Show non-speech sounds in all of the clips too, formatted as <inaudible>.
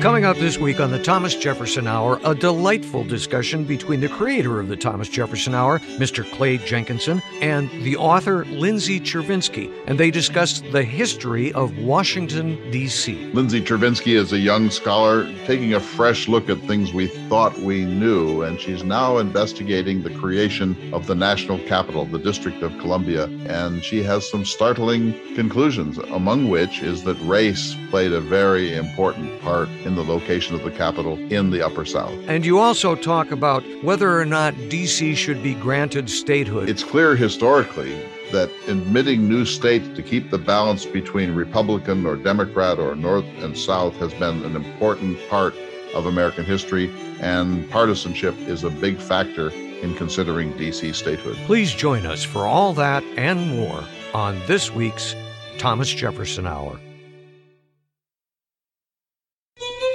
Coming up this week on the Thomas Jefferson Hour, a delightful discussion between the creator of the Thomas Jefferson Hour, Mr. Clay Jenkinson, and the author Lindsay Chervinsky, and they discuss the history of Washington, D.C. Lindsay Chervinsky is a young scholar taking a fresh look at things we thought we knew, and she's now investigating the creation of the national capital, the District of Columbia, and she has some startling conclusions, among which is that race played a very important part in the location of the capital in the Upper South. And you also talk about whether or not D.C. should be granted statehood. It's clear historically that admitting new states to keep the balance between Republican or Democrat or North and South has been an important part of American history, and partisanship is a big factor in considering D.C. statehood. Please join us for all that and more on this week's Thomas Jefferson Hour.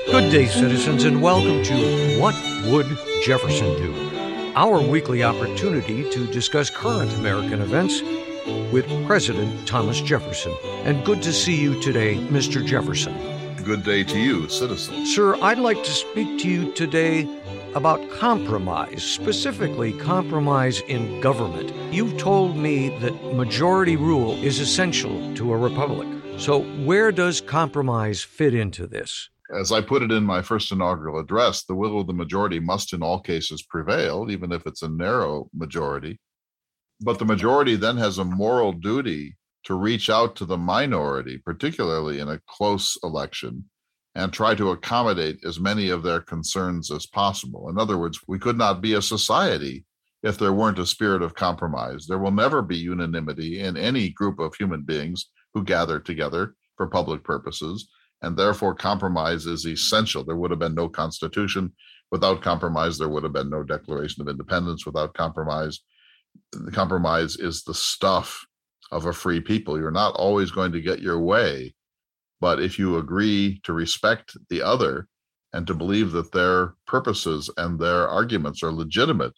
Good day, citizens, and welcome to What Would Jefferson Do? Our weekly opportunity to discuss current American events with President Thomas Jefferson. And good to see you today, Mr. Jefferson. Good day to you, citizen. Sir, I'd like to speak to you today about compromise, specifically compromise in government. You've told me that majority rule is essential to a republic. So, where does compromise fit into this? As I put it in my first inaugural address, the will of the majority must in all cases prevail, even if it's a narrow majority. But the majority then has a moral duty to reach out to the minority, particularly in a close election, and try to accommodate as many of their concerns as possible. In other words, we could not be a society if there weren't a spirit of compromise. There will never be unanimity in any group of human beings who gather together for public purposes and therefore compromise is essential. There would have been no constitution without compromise. There would have been no Declaration of Independence without compromise. The compromise is the stuff of a free people. You're not always going to get your way, but if you agree to respect the other and to believe that their purposes and their arguments are legitimate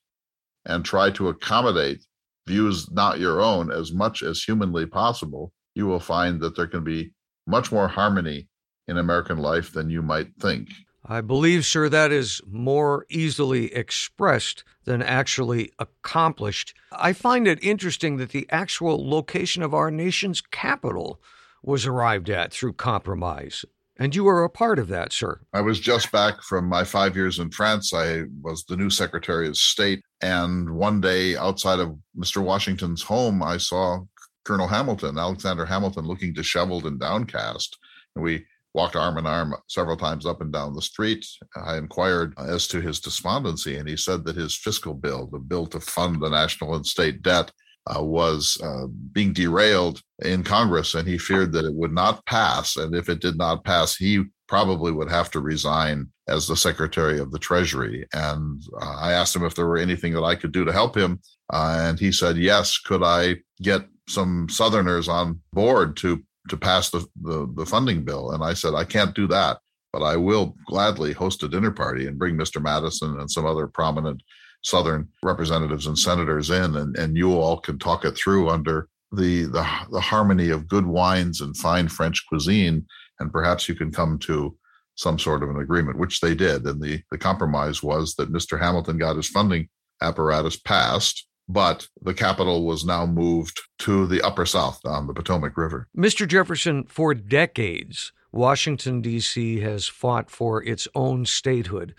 and try to accommodate views not your own as much as humanly possible, you will find that there can be much more harmony in American life than you might think. I believe, sir, that is more easily expressed than actually accomplished. I find it interesting that the actual location of our nation's capital was arrived at through compromise. And you were a part of that, sir. I was just back from my five years in France. I was the new Secretary of State. And one day outside of Mr. Washington's home, I saw Colonel Hamilton, Alexander Hamilton, looking disheveled and downcast. And we walked arm in arm several times up and down the street. I inquired as to his despondency, and he said that his fiscal bill, the bill to fund the national and state debt, uh, was uh, being derailed in Congress, and he feared that it would not pass. And if it did not pass, he probably would have to resign as the Secretary of the Treasury. And uh, I asked him if there were anything that I could do to help him. Uh, and he said, yes. Could I get some Southerners on board to to pass the, the, the funding bill. And I said, I can't do that, but I will gladly host a dinner party and bring Mr. Madison and some other prominent Southern representatives and senators in, and, and you all can talk it through under the, the the harmony of good wines and fine French cuisine, and perhaps you can come to some sort of an agreement, which they did. And the, the compromise was that Mr. Hamilton got his funding apparatus passed, but the capital was now moved to the upper south on the Potomac River. Mr. Jefferson, for decades, Washington, D.C. has fought for its own statehood,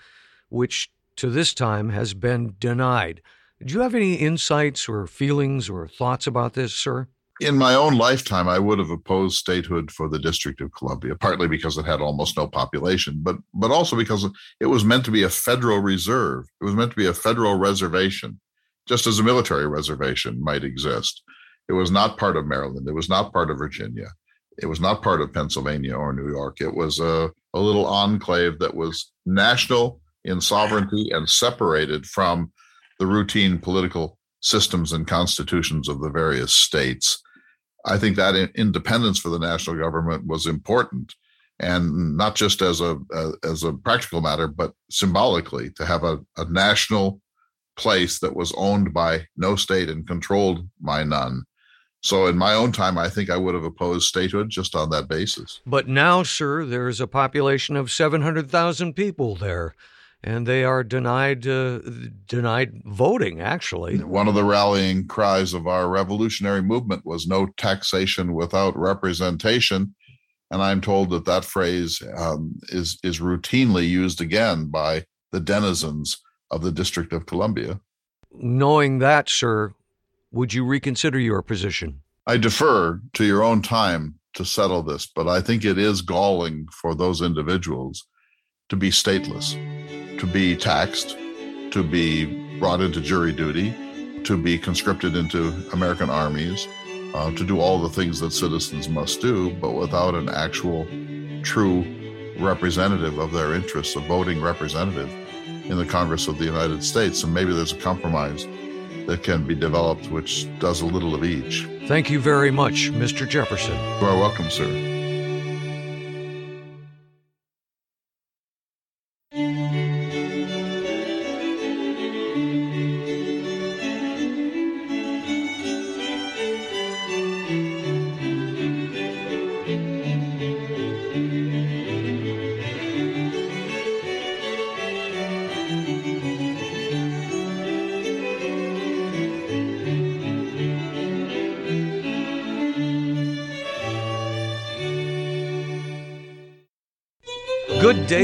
which to this time has been denied. Do you have any insights or feelings or thoughts about this, sir? In my own lifetime, I would have opposed statehood for the District of Columbia, partly because it had almost no population, but but also because it was meant to be a federal reserve. It was meant to be a federal reservation just as a military reservation might exist. It was not part of Maryland. It was not part of Virginia. It was not part of Pennsylvania or New York. It was a, a little enclave that was national in sovereignty and separated from the routine political systems and constitutions of the various states. I think that independence for the national government was important, and not just as a, a as a practical matter, but symbolically to have a, a national place that was owned by no state and controlled by none So, in my own time, I think I would have opposed statehood just on that basis. But now, sir, there's a population of 700,000 people there, and they are denied uh, denied voting. Actually, one of the rallying cries of our revolutionary movement was "No taxation without representation," and I'm told that that phrase um, is is routinely used again by the denizens of the District of Columbia. Knowing that, sir, would you reconsider your position? I defer to your own time to settle this, but I think it is galling for those individuals to be stateless, to be taxed, to be brought into jury duty, to be conscripted into American armies, uh, to do all the things that citizens must do, but without an actual, true representative of their interests, a voting representative in the Congress of the United States. And maybe there's a compromise that can be developed which does a little of each. Thank you very much, Mr. Jefferson. You are welcome, sir.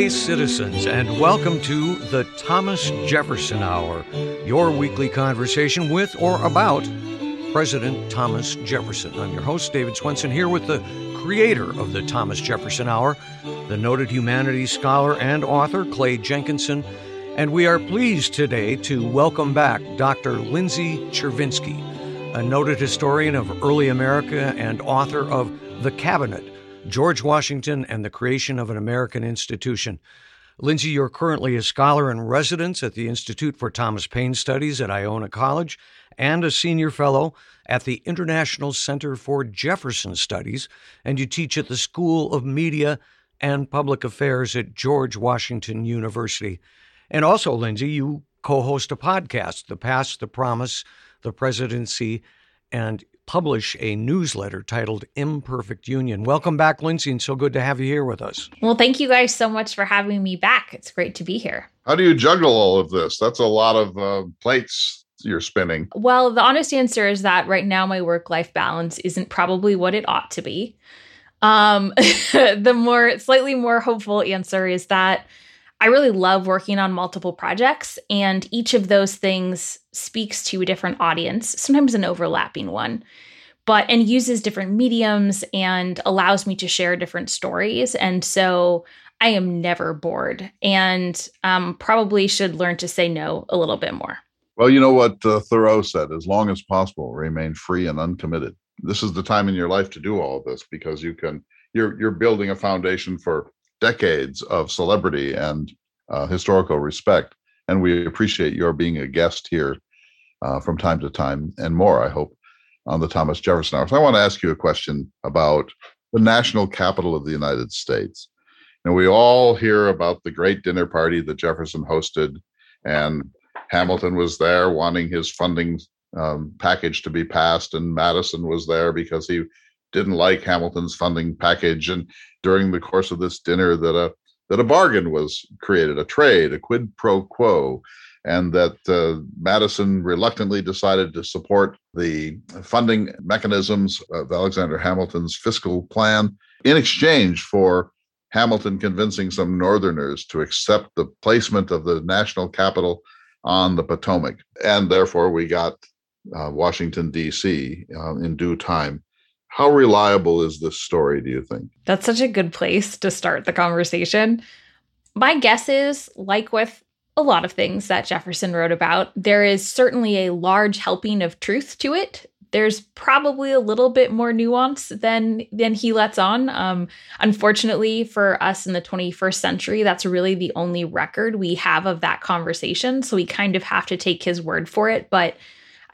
Citizens, and welcome to the Thomas Jefferson Hour, your weekly conversation with or about President Thomas Jefferson. I'm your host, David Swenson, here with the creator of the Thomas Jefferson Hour, the noted humanities scholar and author, Clay Jenkinson. And we are pleased today to welcome back Dr. Lindsay Chervinsky, a noted historian of early America and author of The Cabinet George Washington and the creation of an American institution. Lindsay, you're currently a scholar in residence at the Institute for Thomas Paine Studies at Iona College and a senior fellow at the International Center for Jefferson Studies, and you teach at the School of Media and Public Affairs at George Washington University. And also, Lindsay, you co host a podcast, The Past, the Promise, the Presidency, and publish a newsletter titled Imperfect Union. Welcome back, Lindsay, and so good to have you here with us. Well, thank you guys so much for having me back. It's great to be here. How do you juggle all of this? That's a lot of uh, plates you're spinning. Well, the honest answer is that right now my work life balance isn't probably what it ought to be. Um, <laughs> the more slightly more hopeful answer is that I really love working on multiple projects, and each of those things speaks to a different audience, sometimes an overlapping one, but and uses different mediums and allows me to share different stories. And so I am never bored and um, probably should learn to say no a little bit more. Well, you know what uh, Thoreau said as long as possible, remain free and uncommitted. This is the time in your life to do all of this because you can, you're, you're building a foundation for decades of celebrity and uh, historical respect. And we appreciate your being a guest here uh, from time to time and more, I hope, on the Thomas Jefferson Hour. So I want to ask you a question about the national capital of the United States. And we all hear about the great dinner party that Jefferson hosted, and Hamilton was there wanting his funding um, package to be passed, and Madison was there because he didn't like Hamilton's funding package. And during the course of this dinner, that a that a bargain was created, a trade, a quid pro quo, and that uh, Madison reluctantly decided to support the funding mechanisms of Alexander Hamilton's fiscal plan in exchange for Hamilton convincing some Northerners to accept the placement of the national capital on the Potomac. And therefore, we got uh, Washington, D.C. Uh, in due time. How reliable is this story, do you think? That's such a good place to start the conversation. My guess is, like with a lot of things that Jefferson wrote about, there is certainly a large helping of truth to it. There's probably a little bit more nuance than than he lets on. Um, unfortunately, for us in the 21st century, that's really the only record we have of that conversation. So we kind of have to take his word for it. But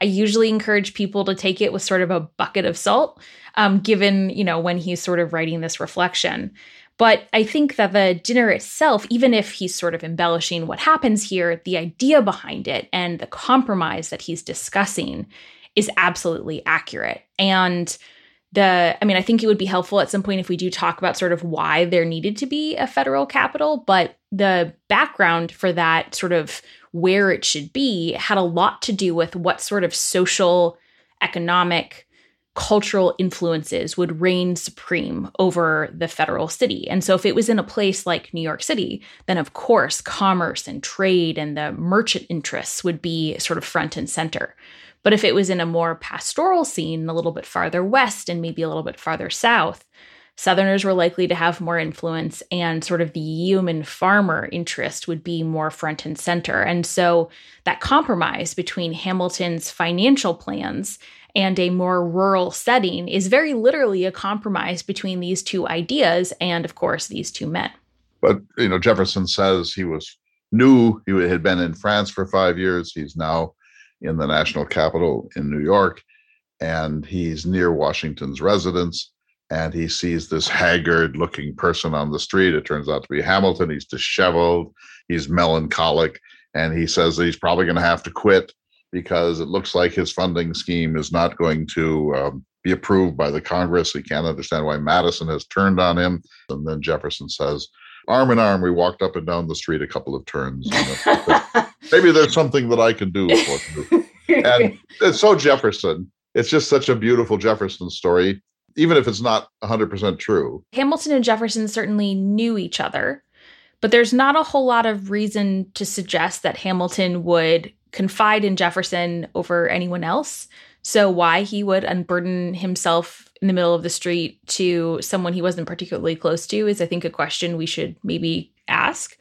I usually encourage people to take it with sort of a bucket of salt, um, given, you know, when he's sort of writing this reflection. But I think that the dinner itself, even if he's sort of embellishing what happens here, the idea behind it and the compromise that he's discussing is absolutely accurate. And the i mean i think it would be helpful at some point if we do talk about sort of why there needed to be a federal capital but the background for that sort of where it should be had a lot to do with what sort of social economic cultural influences would reign supreme over the federal city. And so, if it was in a place like New York City, then of course, commerce and trade and the merchant interests would be sort of front and center. But if it was in a more pastoral scene, a little bit farther west and maybe a little bit farther south, Southerners were likely to have more influence, and sort of the yeoman farmer interest would be more front and center. And so that compromise between Hamilton's financial plans and a more rural setting is very literally a compromise between these two ideas and, of course, these two men. But, you know, Jefferson says he was new, he had been in France for five years. He's now in the national capital in New York, and he's near Washington's residence. And he sees this haggard looking person on the street. It turns out to be Hamilton. He's disheveled, he's melancholic, and he says that he's probably going to have to quit because it looks like his funding scheme is not going to um, be approved by the Congress. He can't understand why Madison has turned on him. And then Jefferson says, arm in arm, we walked up and down the street a couple of turns. <laughs> maybe there's something that I can do for you. <laughs> and it's so Jefferson. It's just such a beautiful Jefferson story, even if it's not 100% true. Hamilton and Jefferson certainly knew each other, but there's not a whole lot of reason to suggest that Hamilton would confide in Jefferson over anyone else. So, why he would unburden himself in the middle of the street to someone he wasn't particularly close to is, I think, a question we should maybe ask.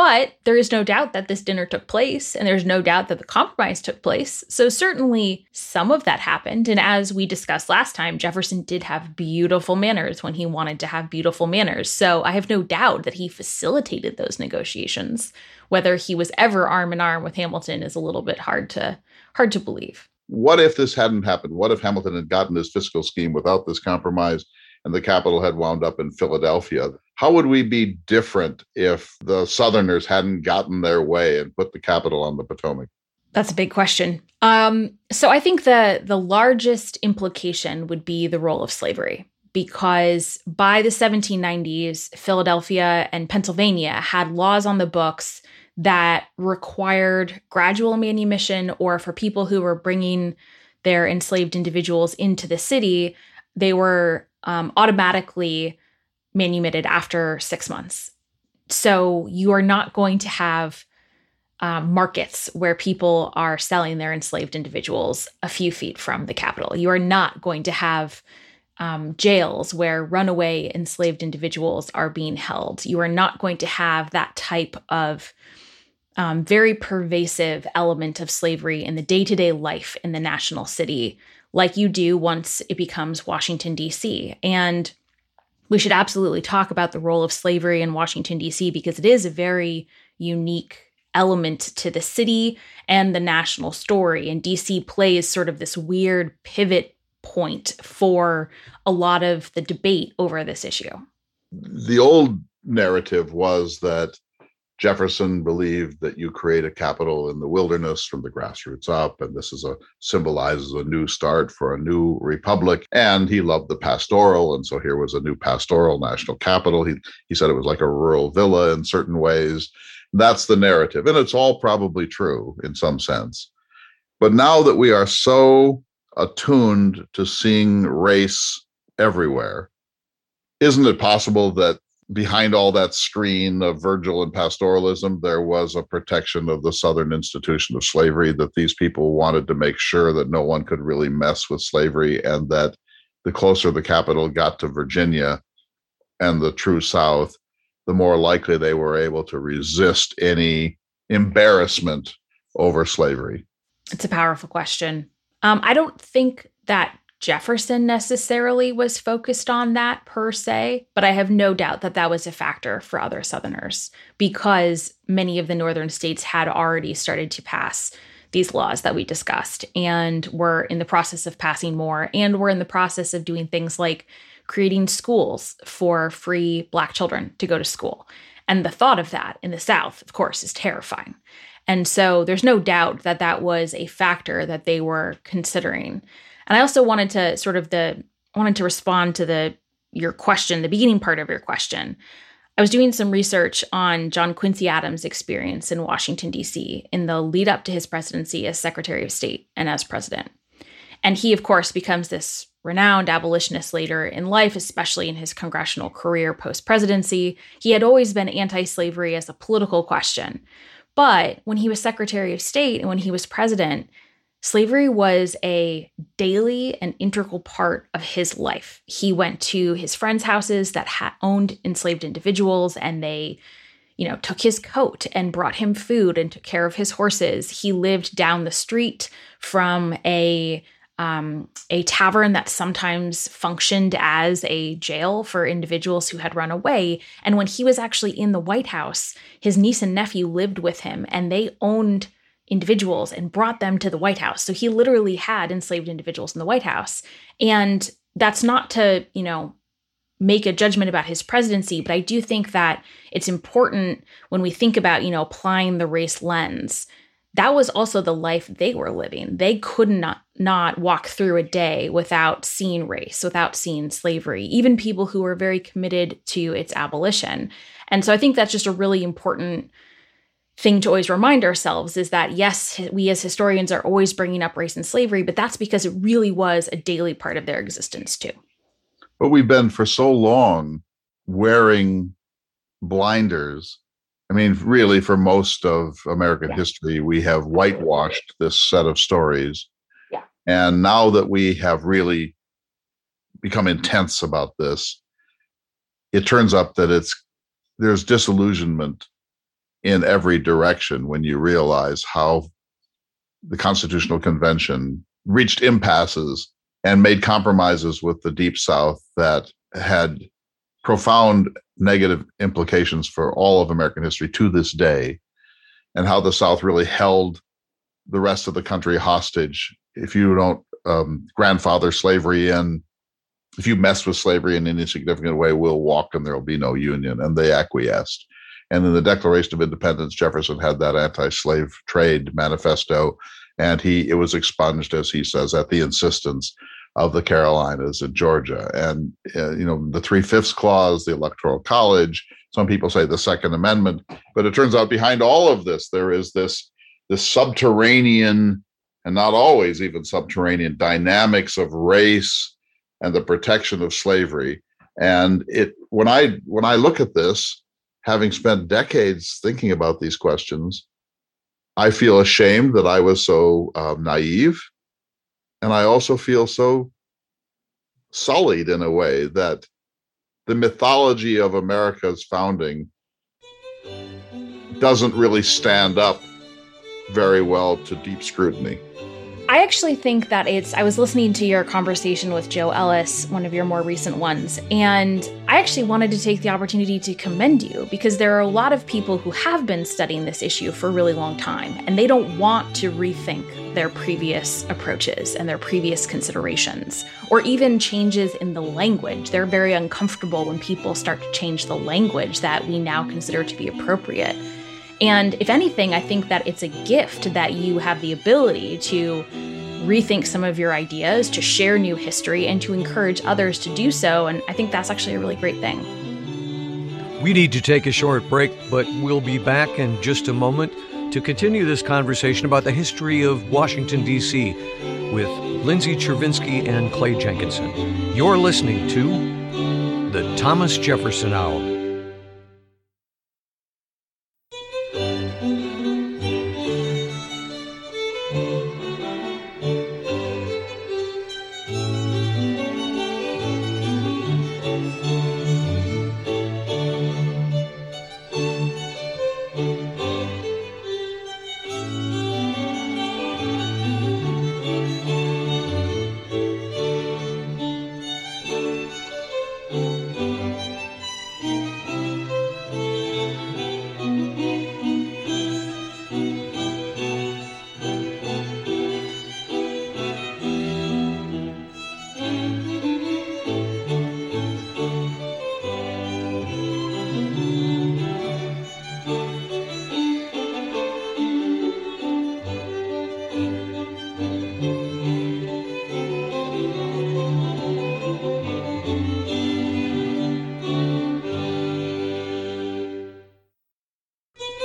But there is no doubt that this dinner took place, and there's no doubt that the compromise took place. So, certainly some of that happened. And as we discussed last time, Jefferson did have beautiful manners when he wanted to have beautiful manners. So, I have no doubt that he facilitated those negotiations. Whether he was ever arm in arm with Hamilton is a little bit hard to hard to believe. What if this hadn't happened? What if Hamilton had gotten his fiscal scheme without this compromise and the capital had wound up in Philadelphia? How would we be different if the Southerners hadn't gotten their way and put the capital on the Potomac? That's a big question. Um, so I think the the largest implication would be the role of slavery because by the 1790s, Philadelphia and Pennsylvania had laws on the books that required gradual manumission, or for people who were bringing their enslaved individuals into the city, they were um, automatically manumitted after six months. So you are not going to have um, markets where people are selling their enslaved individuals a few feet from the capital. You are not going to have um, jails where runaway enslaved individuals are being held. You are not going to have that type of um, very pervasive element of slavery in the day to day life in the national city, like you do once it becomes Washington, D.C. And we should absolutely talk about the role of slavery in Washington, D.C., because it is a very unique element to the city and the national story. And DC plays sort of this weird pivot point for a lot of the debate over this issue. The old narrative was that Jefferson believed that you create a capital in the wilderness from the grassroots up, and this is a symbolizes a new start for a new republic. And he loved the pastoral, and so here was a new pastoral national capital. He he said it was like a rural villa in certain ways. That's the narrative, and it's all probably true in some sense. But now that we are so attuned to seeing race everywhere, isn't it possible that behind all that screen of Virgil and pastoralism, there was a protection of the Southern institution of slavery that these people wanted to make sure that no one could really mess with slavery and that the closer the capital got to Virginia and the true South, the more likely they were able to resist any embarrassment over slavery. It's a powerful question. Um, I don't think that Jefferson necessarily was focused on that per se, but I have no doubt that that was a factor for other Southerners because many of the Northern states had already started to pass these laws that we discussed and were in the process of passing more and were in the process of doing things like creating schools for free Black children to go to school. And the thought of that in the South, of course, is terrifying. And so there's no doubt that that was a factor that they were considering. And I also wanted to sort of the wanted to respond to the your question, the beginning part of your question. I was doing some research on John Quincy Adams' experience in Washington, D.C., in the lead up to his presidency as Secretary of State and as president. And he, of course, becomes this renowned abolitionist later in life, especially in his congressional career post presidency. He had always been anti slavery as a political question. But when he was Secretary of State and when he was president, Slavery was a daily and integral part of his life. He went to his friends' houses that had owned enslaved individuals and they, you know, took his coat and brought him food and took care of his horses. He lived down the street from a um, a tavern that sometimes functioned as a jail for individuals who had run away. And when he was actually in the White House, his niece and nephew lived with him and they owned individuals and brought them to the White House. So he literally had enslaved individuals in the White House. And that's not to, you know, make a judgment about his presidency, but I do think that it's important when we think about, you know, applying the race lens. That was also the life they were living. They could not not walk through a day without seeing race, without seeing slavery, even people who were very committed to its abolition. And so I think that's just a really important thing to always remind ourselves is that yes, we as historians are always bringing up race and slavery, but that's because it really was a daily part of their existence too. But we've been for so long wearing blinders. I mean, really, for most of American yeah. history, we have whitewashed this set of stories. Yeah. And now that we have really become intense about this, it turns up that it's there's disillusionment in every direction when you realize how the Constitutional Convention reached impasses and made compromises with the Deep South that had profound negative implications for all of American history to this day, and how the South really held the rest of the country hostage. If you don't um, grandfather slavery in, if you mess with slavery in any significant way, we'll walk and there will be no union. And they acquiesced. And in the Declaration of Independence, Jefferson had that anti-slave trade manifesto, and he it was expunged, as he says, at the insistence of the Carolinas and Georgia. And uh, you know, the three fifths clause, the Electoral College. Some people say the Second Amendment, but it turns out behind all of this there is this this subterranean and not always even subterranean dynamics of race and the protection of slavery. And it when I when I look at this, having spent decades thinking about these questions, I feel ashamed that I was so um, naive. And I also feel so sullied in a way that the mythology of America's founding doesn't really stand up very well to deep scrutiny. I actually think that it's. I was listening to your conversation with Joe Ellis, one of your more recent ones, and I actually wanted to take the opportunity to commend you because there are a lot of people who have been studying this issue for a really long time, and they don't want to rethink their previous approaches and their previous considerations, or even changes in the language. They're very uncomfortable when people start to change the language that we now consider to be appropriate. And if anything, I think that it's a gift that you have the ability to rethink some of your ideas, to share new history, and to encourage others to do so. And I think that's actually a really great thing. We need to take a short break, but we'll be back in just a moment to continue this conversation about the history of Washington, D.C. with Lindsay Chervinsky and Clay Jenkinson. You're listening to the Thomas Jefferson Hour.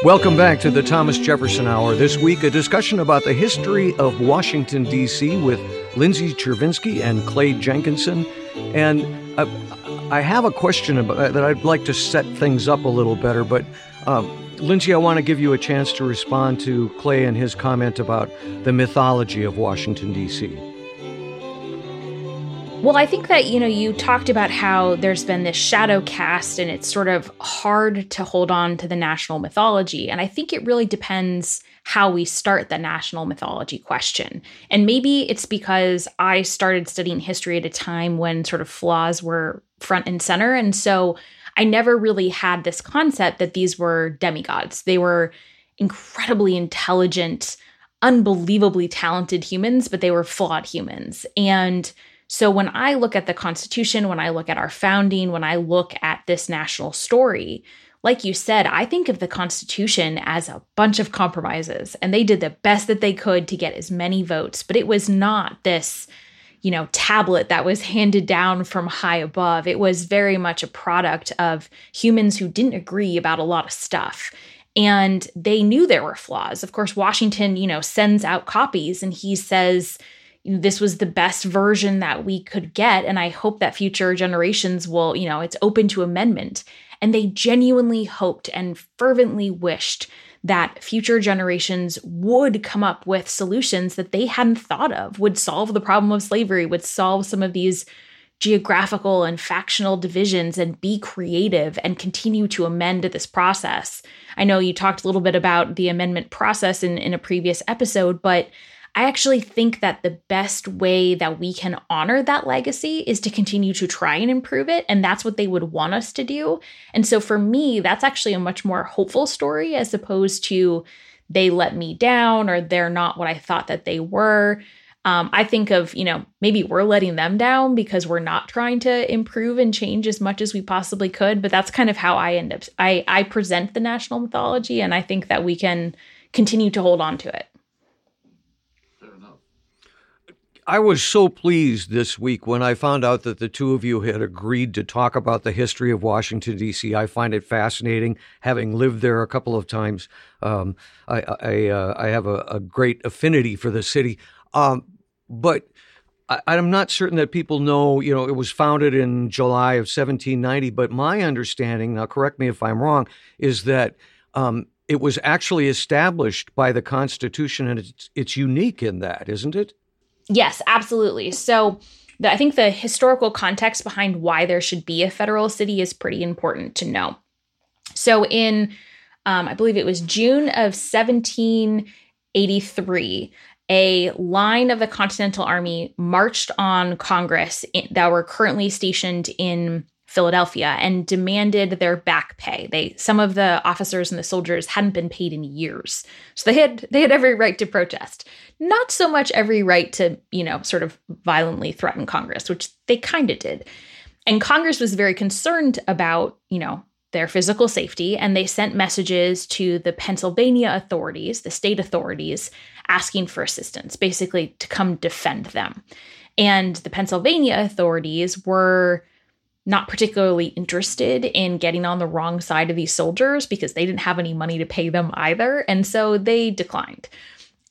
Welcome back to the Thomas Jefferson Hour. This week, a discussion about the history of Washington, D.C. with Lindsay Chervinsky and Clay Jenkinson. And uh, I have a question about, that I'd like to set things up a little better, but um, Lindsay, I want to give you a chance to respond to Clay and his comment about the mythology of Washington, D.C. Well, I think that, you know, you talked about how there's been this shadow cast and it's sort of hard to hold on to the national mythology. And I think it really depends how we start the national mythology question. And maybe it's because I started studying history at a time when sort of flaws were front and center. And so I never really had this concept that these were demigods. They were incredibly intelligent, unbelievably talented humans, but they were flawed humans. And so when I look at the Constitution, when I look at our founding, when I look at this national story, like you said, I think of the Constitution as a bunch of compromises, and they did the best that they could to get as many votes, but it was not this, you know, tablet that was <laughs> handed down from high above. It was very much a product of humans who didn't agree about a lot of stuff. And they knew there were flaws. Of course, Washington, you know, sends out copies and he says, this was the best version that we could get and i hope that future generations will you know it's open to amendment. And they genuinely hoped and fervently wished that future generations would come up with solutions that they hadn't thought of would solve the problem of slavery would solve some of these geographical and factional divisions and be creative and continue to amend this process. I know you talked a little bit about the amendment process in, in a previous episode but I actually think that the best way that we can honor that legacy is to continue to try and improve it. And that's what they would want us to do. And so for me, that's actually a much more hopeful story as opposed to they let me down or they're not what I thought that they were. Um, I think of, you know, maybe we're letting them down because we're not trying to improve and change as much as we possibly could. But that's kind of how I end up. I, I present the national mythology, and I think that we can continue to hold on to it. I was so pleased this week when I found out that the two of you had agreed to talk about the history of Washington, D.C. I find it fascinating, having lived there a couple of times. Um, I, I, uh, I, have a, a, great affinity for the city. Um, but I, am not certain that people know, you know, it was founded in July of 1790. But my understanding, now correct me if I'm wrong, is that um, it was actually established by the Constitution, and it's, it's unique in that, isn't it? Yes, absolutely. So the, I think the historical context behind why there should be a federal city is pretty important to know. So in, um, I believe it was June of 1783, a line of the Continental Army marched on Congress in, that were currently stationed in Philadelphia and demanded their back pay. They some of the officers and the soldiers hadn't been paid in years. So they had they had every right to protest. Not so much every right to, you know, sort of violently threaten Congress, which they kind of did. And Congress was very concerned about, you know, their physical safety and they sent messages to the Pennsylvania authorities, the state authorities, asking for assistance, basically to come defend them. And the Pennsylvania authorities were not particularly interested in getting on the wrong side of these soldiers because they didn't have any money to pay them either. And so they declined.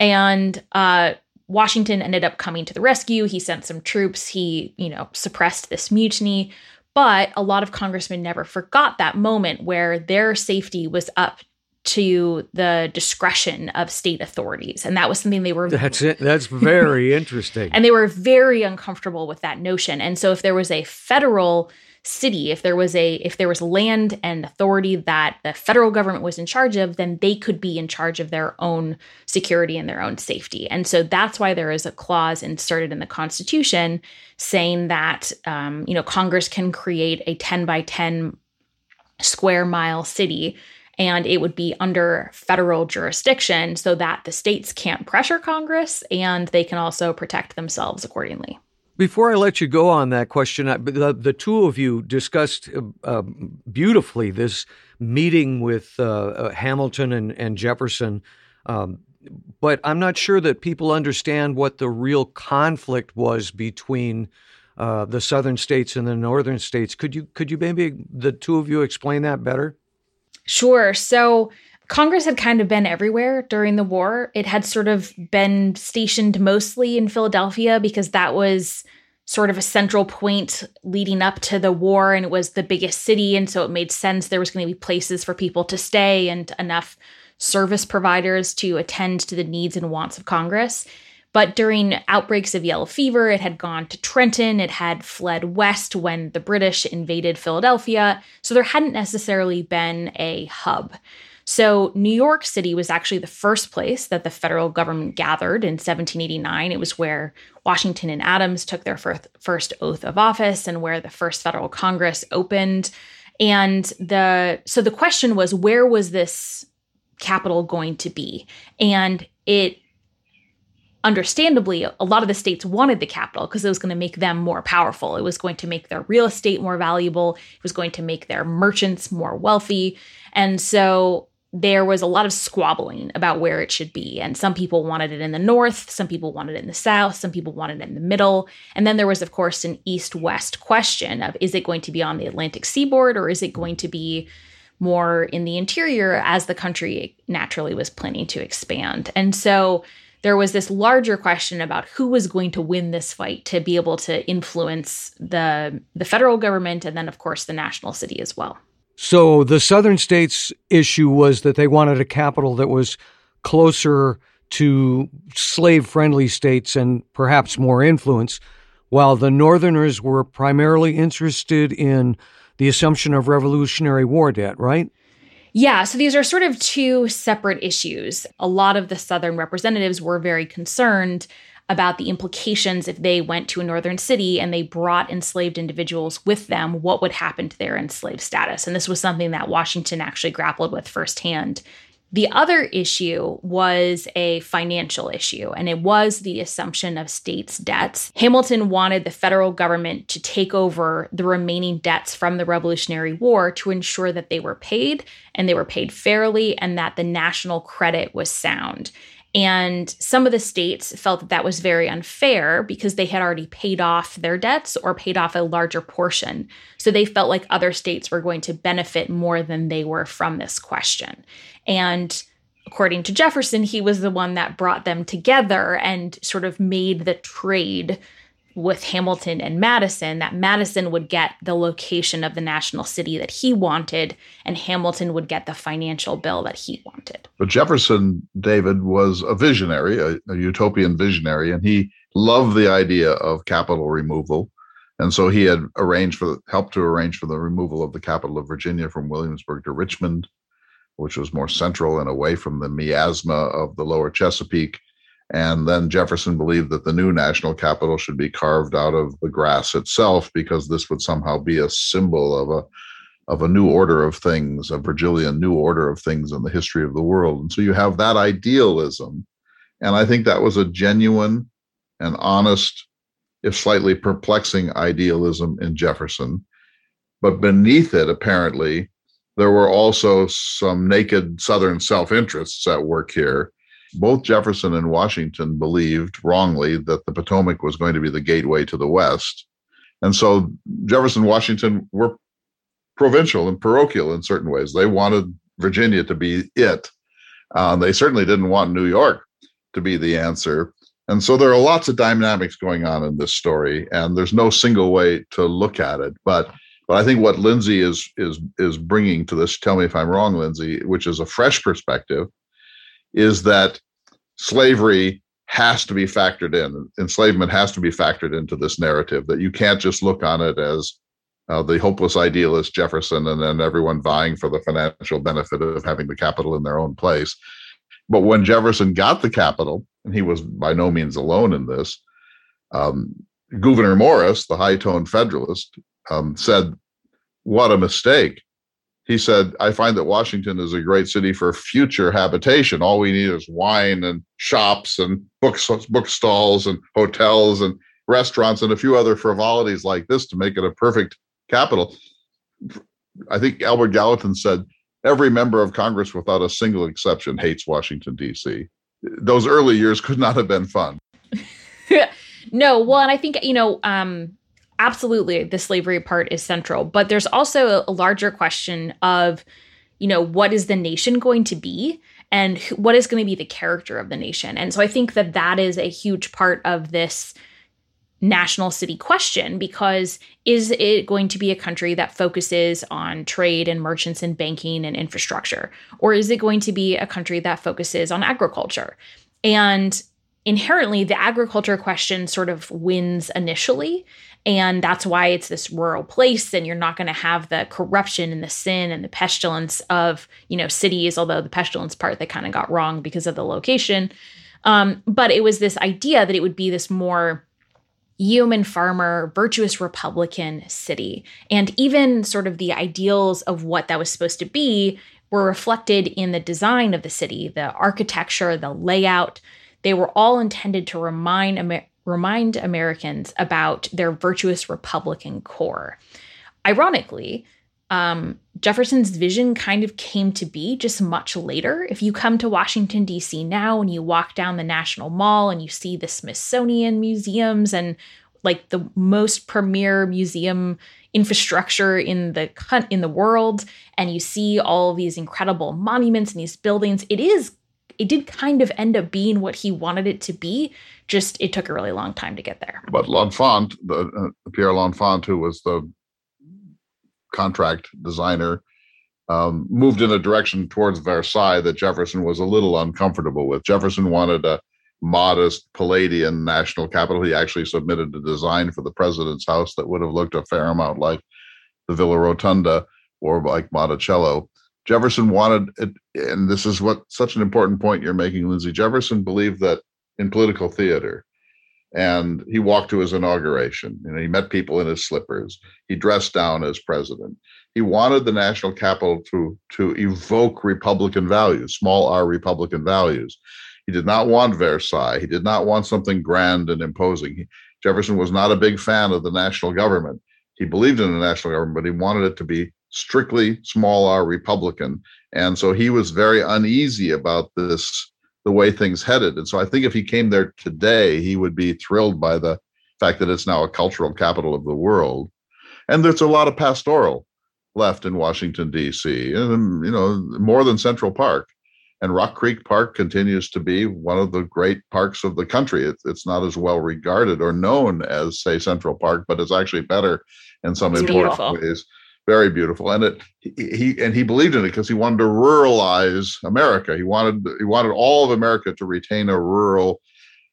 And uh, Washington ended up coming to the rescue. He sent some troops. He, you know, suppressed this mutiny. But a lot of congressmen never forgot that moment where their safety was up to the discretion of state authorities. And that was something they were that's it. That's very <laughs> interesting. And they were very uncomfortable with that notion. And so if there was a federal city if there was a if there was land and authority that the federal government was in charge of then they could be in charge of their own security and their own safety. And so that's why there is a clause inserted in the constitution saying that um, you know congress can create a 10 by 10 square mile city and it would be under federal jurisdiction so that the states can't pressure Congress and they can also protect themselves accordingly. Before I let you go on that question, the, the two of you discussed uh, um, beautifully this meeting with uh, uh, Hamilton and, and Jefferson. Um, but I'm not sure that people understand what the real conflict was between uh, the southern states and the northern states. Could you could you maybe the two of you explain that better? Sure. So Congress had kind of been everywhere during the war. It had sort of been stationed mostly in Philadelphia because that was sort of a central point leading up to the war and it was the biggest city and so it made sense there was going to be places for people to stay and enough service providers to attend to the needs and wants of Congress. But during outbreaks of yellow fever, it had gone to Trenton, it had fled west when the British invaded Philadelphia, so there hadn't necessarily been a hub. So, New York City was actually the first place that the federal government gathered in 1789. It was where Washington and Adams took their first, oath of office and where the first federal Congress opened. And the so the question was where was this capital going to be? And it understandably, a lot of the states wanted the capital because it was going to make them more powerful. It was going to make their real estate more valuable. It was going to make their merchants more wealthy. And so there was a lot of squabbling about where it should be. And some people wanted it in the north, some people wanted it in the south, some people wanted it in the middle. And then there was, of course, an east west question of is it going to be on the Atlantic seaboard or is it going to be more in the interior as the country naturally was planning to expand? And so there was this larger question about who was going to win this fight to be able to influence the the federal government and then of course the national city as well. So the southern states' issue was that they wanted a capital that was closer to slave friendly states and perhaps more influence, while the northerners were primarily interested in the assumption of Revolutionary War debt, right? Yeah, so these are sort of two separate issues. A lot of the Southern representatives were very concerned about the implications if they went to a northern city and they brought enslaved individuals with them, what would happen to their enslaved status. And this was something that Washington actually grappled with firsthand. The other issue was a financial issue, and it was the assumption of states' debts. Hamilton wanted the federal government to take over the remaining debts from the Revolutionary War to ensure that they were paid and they were paid fairly and that the national credit was sound. And some of the states felt that that was very unfair because they had already paid off their debts or paid off a larger portion. So they felt like other states were going to benefit more than they were from this question. And according to Jefferson, he was the one that brought them together and sort of made the trade with Hamilton and Madison that Madison would get the location of the national city that he wanted, and Hamilton would get the financial bill that he wanted. But Jefferson, David, was a visionary, a, a utopian visionary, and he loved the idea of capital removal. And so he had arranged for helped to arrange for the removal of the capital of Virginia from Williamsburg to Richmond, which was more central and away from the miasma of the lower Chesapeake. And then Jefferson believed that the new national capital should be carved out of the grass itself because this would somehow be a symbol of a of a new order of things, a Virgilian new order of things in the history of the world. And so you have that idealism. And I think that was a genuine and honest, if slightly perplexing idealism in Jefferson. But beneath it, apparently, there were also some naked Southern self interests at work here both Jefferson and Washington believed wrongly that the Potomac was going to be the gateway to the West. And so Jefferson and Washington were provincial and parochial in certain ways. They wanted Virginia to be it. Uh, they certainly didn't want New York to be the answer. And so there are lots of dynamics going on in this story, and there's no single way to look at it. But but I think what Lindsay is is is bringing to this, tell me if I'm wrong, Lindsay, which is a fresh perspective, is that slavery has to be factored in. Enslavement has to be factored into this narrative, that you can't just look on it as uh, the hopeless idealist Jefferson and then everyone vying for the financial benefit of having the capital in their own place. But when Jefferson got the capital, and he was by no means alone in this, um, Gouverneur Morris, the high toned Federalist, um, said, What a mistake he said, I find that Washington is a great city for future habitation. All we need is wine and shops and books, bookstalls and hotels and restaurants and a few other frivolities like this to make it a perfect capital. I think Albert Gallatin said, every member of Congress, without a single exception, hates Washington, D.C. Those early years could not have been fun. <laughs> no, well, and I think, you know, um, absolutely the slavery part is central but there's also a larger question of you know, what is the nation going to be and what is going to be the character of the nation. And so I think that that is a huge part of this national city question because is it going to be a country that focuses on trade and merchants and banking and infrastructure or is it going to be a country that focuses on agriculture and inherently the agriculture question sort of wins initially and that's why it's this rural place and you're not going to have the corruption and the sin and the pestilence of you know cities although the pestilence part they kind of got wrong because of the location um, but it was this idea that it would be this more yeoman farmer, virtuous Republican city. And even sort of the ideals of what that was supposed to be were reflected in the design of the city, the architecture, the layout. They were all intended to remind, Amer- remind Americans about their virtuous Republican core. Ironically, um, Jefferson's vision kind of came to be just much later. If you come to Washington, D.C. now and you walk down the National Mall and you see the Smithsonian museums and like the most premier museum infrastructure in the in the world and you see all these incredible monuments and these buildings it is it did kind of end up being what he wanted it to be just it took a really long time to get there but l'enfant the uh, pierre l'enfant who was the contract designer, um, moved in a direction towards Versailles that Jefferson was a little uncomfortable with. Jefferson wanted a modest Palladian national capital. He actually submitted a design for the president's house that would have looked a fair amount like the Villa Rotunda or like Monticello. Jefferson wanted it, and this is what such an important point you're making, Lindsay. Jefferson believed that in political theater, and he walked to his inauguration. You know, he met people in his slippers. He dressed down as president. He wanted the national capital to to evoke Republican values, small R Republican values. He did not want Versailles. He did not want something grand and imposing. He, Jefferson was not a big fan of the national government. He believed in the national government, but he wanted it to be strictly small R Republican. And so he was very uneasy about this the way things headed. And so I think if he came there today, he would be thrilled by the fact that it's now a cultural capital of the world. And there's a lot of pastoral left in Washington, D.C., and, um, you know, more than Central Park. And Rock Creek Park continues to be one of the great parks of the country. It's, it's not as well regarded or known as, say, Central Park, but it's actually better in some it's important beautiful. ways very beautiful. And it he and he believed in it because he wanted to ruralize america. He wanted he wanted all of america to retain a rural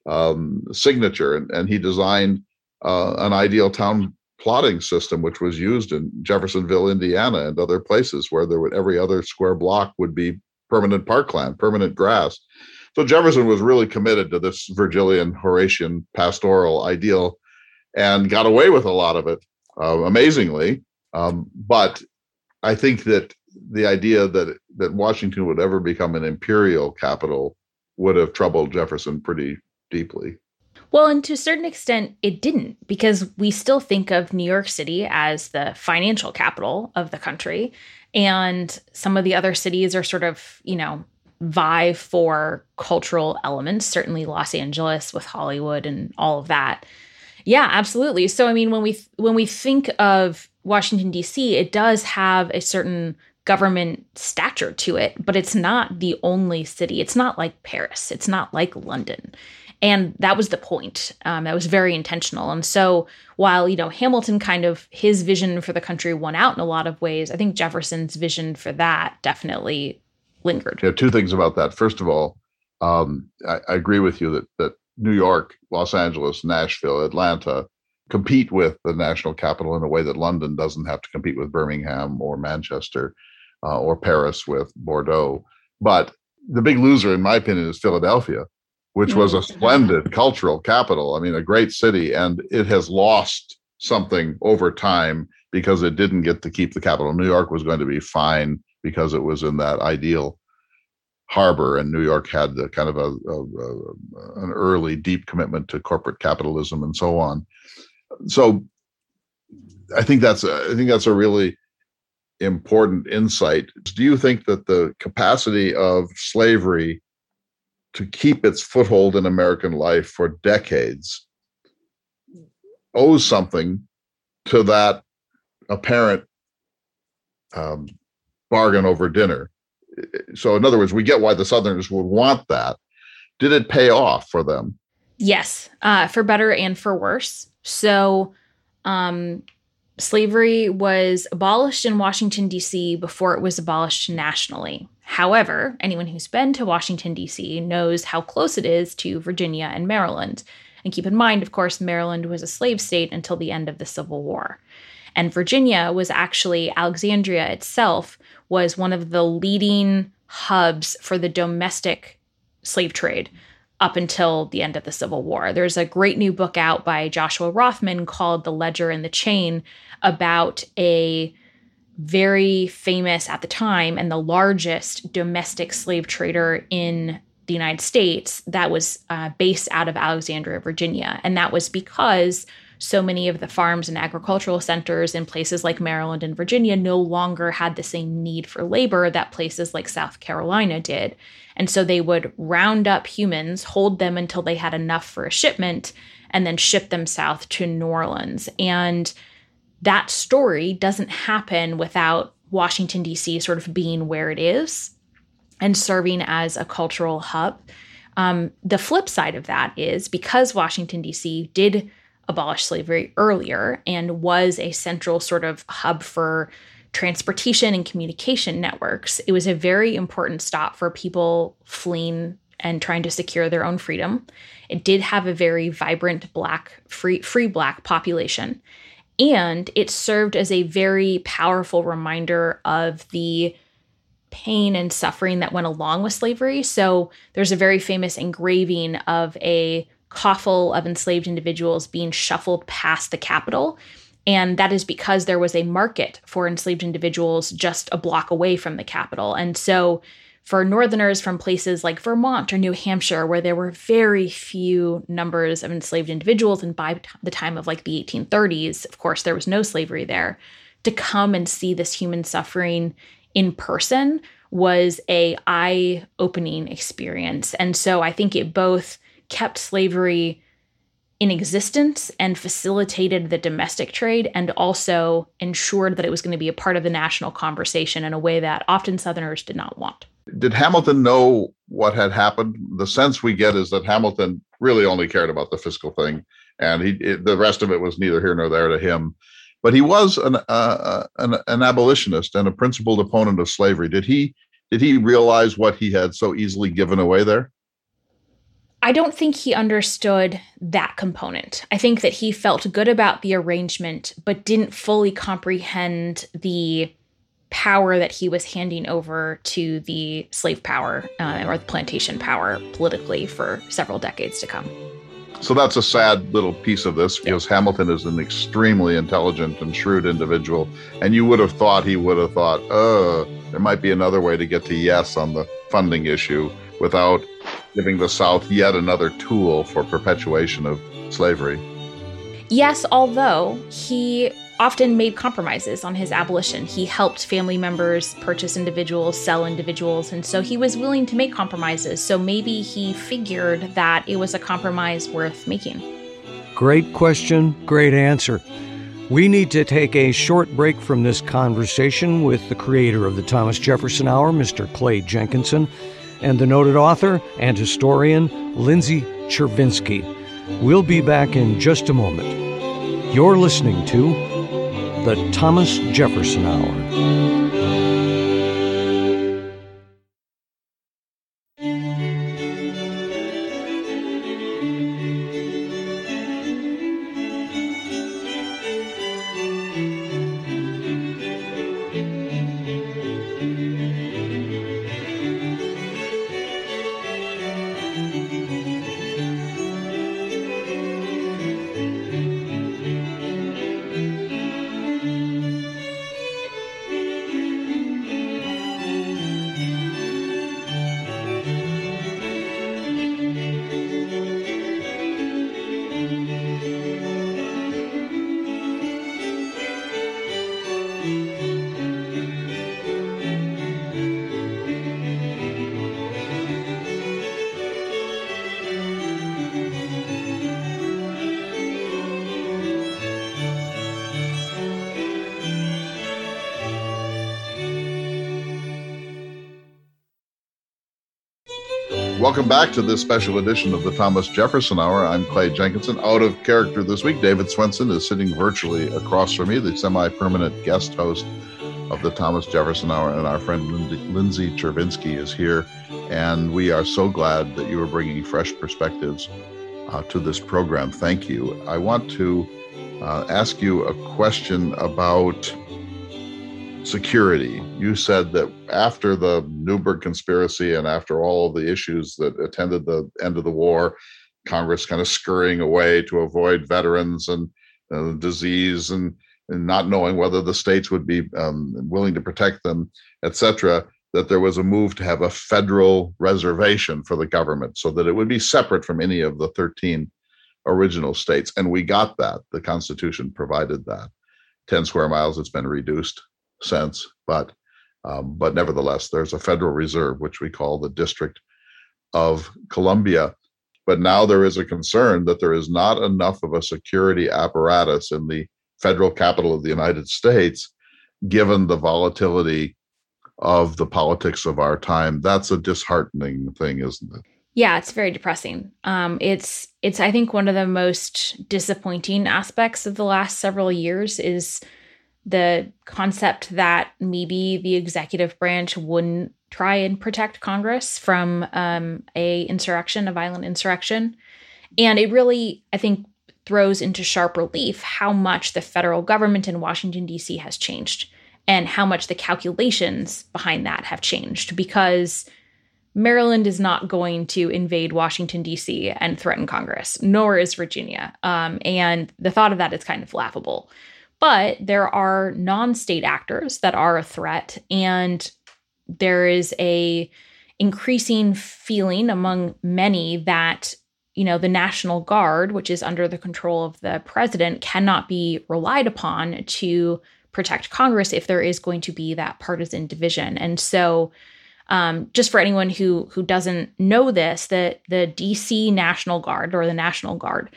um, signature. And, and he designed uh, an ideal town plotting system which was used in jeffersonville indiana and other places where there would every other square block would be permanent parkland permanent grass. So jefferson was really committed to this virgilian horatian pastoral ideal and got away with a lot of it uh, amazingly um, but I think that the idea that that Washington would ever become an imperial capital would have troubled Jefferson pretty deeply. Well, and to a certain extent, it didn't, because we still think of New York City as the financial capital of the country. And some of the other cities are sort of, you know, vie for cultural elements, certainly Los Angeles with Hollywood and all of that. Yeah, absolutely. So I mean when we when we think of Washington, D.C., it does have a certain government stature to it, but it's not the only city. It's not like Paris, it's not like London. And that was the point. Um, that was very intentional. And so, while you know Hamilton kind of his vision for the country won out in a lot of ways, I think Jefferson's vision for that definitely lingered. Yeah, two things about that. First of all, um, I, I, agree with you that that New York, Los Angeles, Nashville, Atlanta compete with the national capital in a way that London doesn't have to compete with Birmingham or Manchester uh, or Paris with Bordeaux. But the big loser, in my opinion, is Philadelphia, which was a mm-hmm. splendid cultural capital. I mean, a great city, and it has lost something over time because it didn't get to keep the capital. New York was going to be fine because it was in that ideal harbor, and New York had the kind of a, a, a, an early deep commitment to corporate capitalism and so on so I think that's a, I think that's a really important insight. Do you think that the capacity of slavery to keep its foothold in American life for decades owes something to that apparent um, bargain over dinner. So, in other words, we get why the Southerners would want that. Did it pay off for them? Yes, uh, for better and for worse. So, um, slavery was abolished in Washington, D.C. before it was abolished nationally. However, anyone who's been to Washington, D.C. knows how close it is to Virginia and Maryland. And keep in mind, of course, Maryland was a slave state until the end of the Civil War. And Virginia was actually, Alexandria itself was one of the leading hubs for the domestic slave trade up until the end of the Civil War. There's a great new book out by Joshua Rothman called The Ledger and the Chain about a very famous at the time and the largest domestic slave trader in the United States that was uh, based out of Alexandria, Virginia. And that was because so many of the farms and agricultural centers in places like Maryland and Virginia no longer had the same need for labor that places like South Carolina did. And so they would round up humans, hold them until they had enough for a shipment, and then ship them south to New Orleans. And that story doesn't happen without Washington, D.C. sort of being where it is and serving as a cultural hub. Um, the flip side of that is because Washington, D.C. did abolish slavery earlier and was a central sort of hub for transportation and communication networks, it was a very important stop for people fleeing and trying to secure their own freedom. It did have a very vibrant black free free black population. And it served as a very powerful reminder of the pain and suffering that went along with slavery. So there's a very famous engraving of a coffle of enslaved individuals being shuffled past the capital. And that is because there was a market for enslaved individuals just a block away from the capital. And so, for Northerners from places like Vermont or New Hampshire, where there were very few numbers of enslaved individuals, and by the time of like the 1830s, of course, there was no slavery there, to come and see this human suffering in person was a eye-opening experience. And so I think it both kept slavery in existence and facilitated the domestic trade and also ensured that it was going to be a part of the national conversation in a way that often Southerners did not want. Did Hamilton know what had happened? The sense we get is that Hamilton really only cared about the fiscal thing, and he it, the rest of it was neither here nor there to him. But he was an, uh, uh an an abolitionist and a principled opponent of slavery. Did he did he realize what he had so easily given away there? I don't think he understood that component. I think that he felt good about the arrangement, but didn't fully comprehend the power that he was handing over to the slave power uh, or the plantation power politically for several decades to come. So that's a sad little piece of this because. Hamilton is an extremely intelligent and shrewd individual. And you would have thought he would have thought, uh, there might be another way to get to yes on the funding issue without giving the South yet another tool for perpetuation of slavery. Yes, although he often made compromises on his abolition. He helped family members purchase individuals, sell individuals, and so he was willing to make compromises. So maybe he figured that it was a compromise worth making. Great question, great answer. We need to take a short break from this conversation with the creator of the Thomas Jefferson Hour, Mr. Clay Jenkinson and the noted author and historian Lindsay Chervinsky. We'll be back in just a moment. You're listening to the Thomas Jefferson Hour. Back to this special edition of the Thomas Jefferson Hour. I'm Clay Jenkinson. Out of character this week, David Swenson is sitting virtually across from me, the semi permanent guest host of the Thomas Jefferson Hour, and our friend Lindsay, Chervinsky is here. And we are so glad that you are bringing fresh perspectives uh, to this program. Thank you. I want to uh, ask you a question about security. You said that after the Newburgh conspiracy and after all of the issues that attended the end of the war, Congress kind of scurrying away to avoid veterans and uh, disease and, and, not knowing whether the states would be um, willing to protect them, etc., that there was a move to have a federal reservation for the government so that it would be separate from any of the 13 original states. And we got that. The Constitution provided that. 10 square miles, it's been reduced since, but um, but nevertheless, there's a Federal Reserve, which we call the District of Columbia. But now there is a concern that there is not enough of a security apparatus in the federal capital of the United States, given the volatility of the politics of our time. That's a disheartening thing, isn't it? Yeah, it's very depressing. Um, it's it's I think one of the most disappointing aspects of the last several years is the concept that maybe the executive branch wouldn't try and protect Congress from um, a insurrection, a violent insurrection, and it really, I think, throws into sharp relief how much the federal government in Washington D.C. has changed, and how much the calculations behind that have changed because. Maryland is not going to invade Washington, D.C. and threaten Congress, nor is Virginia. Um, and the thought of that is kind of laughable. But there are non state actors that are a threat. And there is a increasing feeling among many that you know the national guard which is under the control of the president cannot be relied upon to protect congress if there is going to be that partisan division and so um, just for anyone who who doesn't know this that the dc national guard or the national guard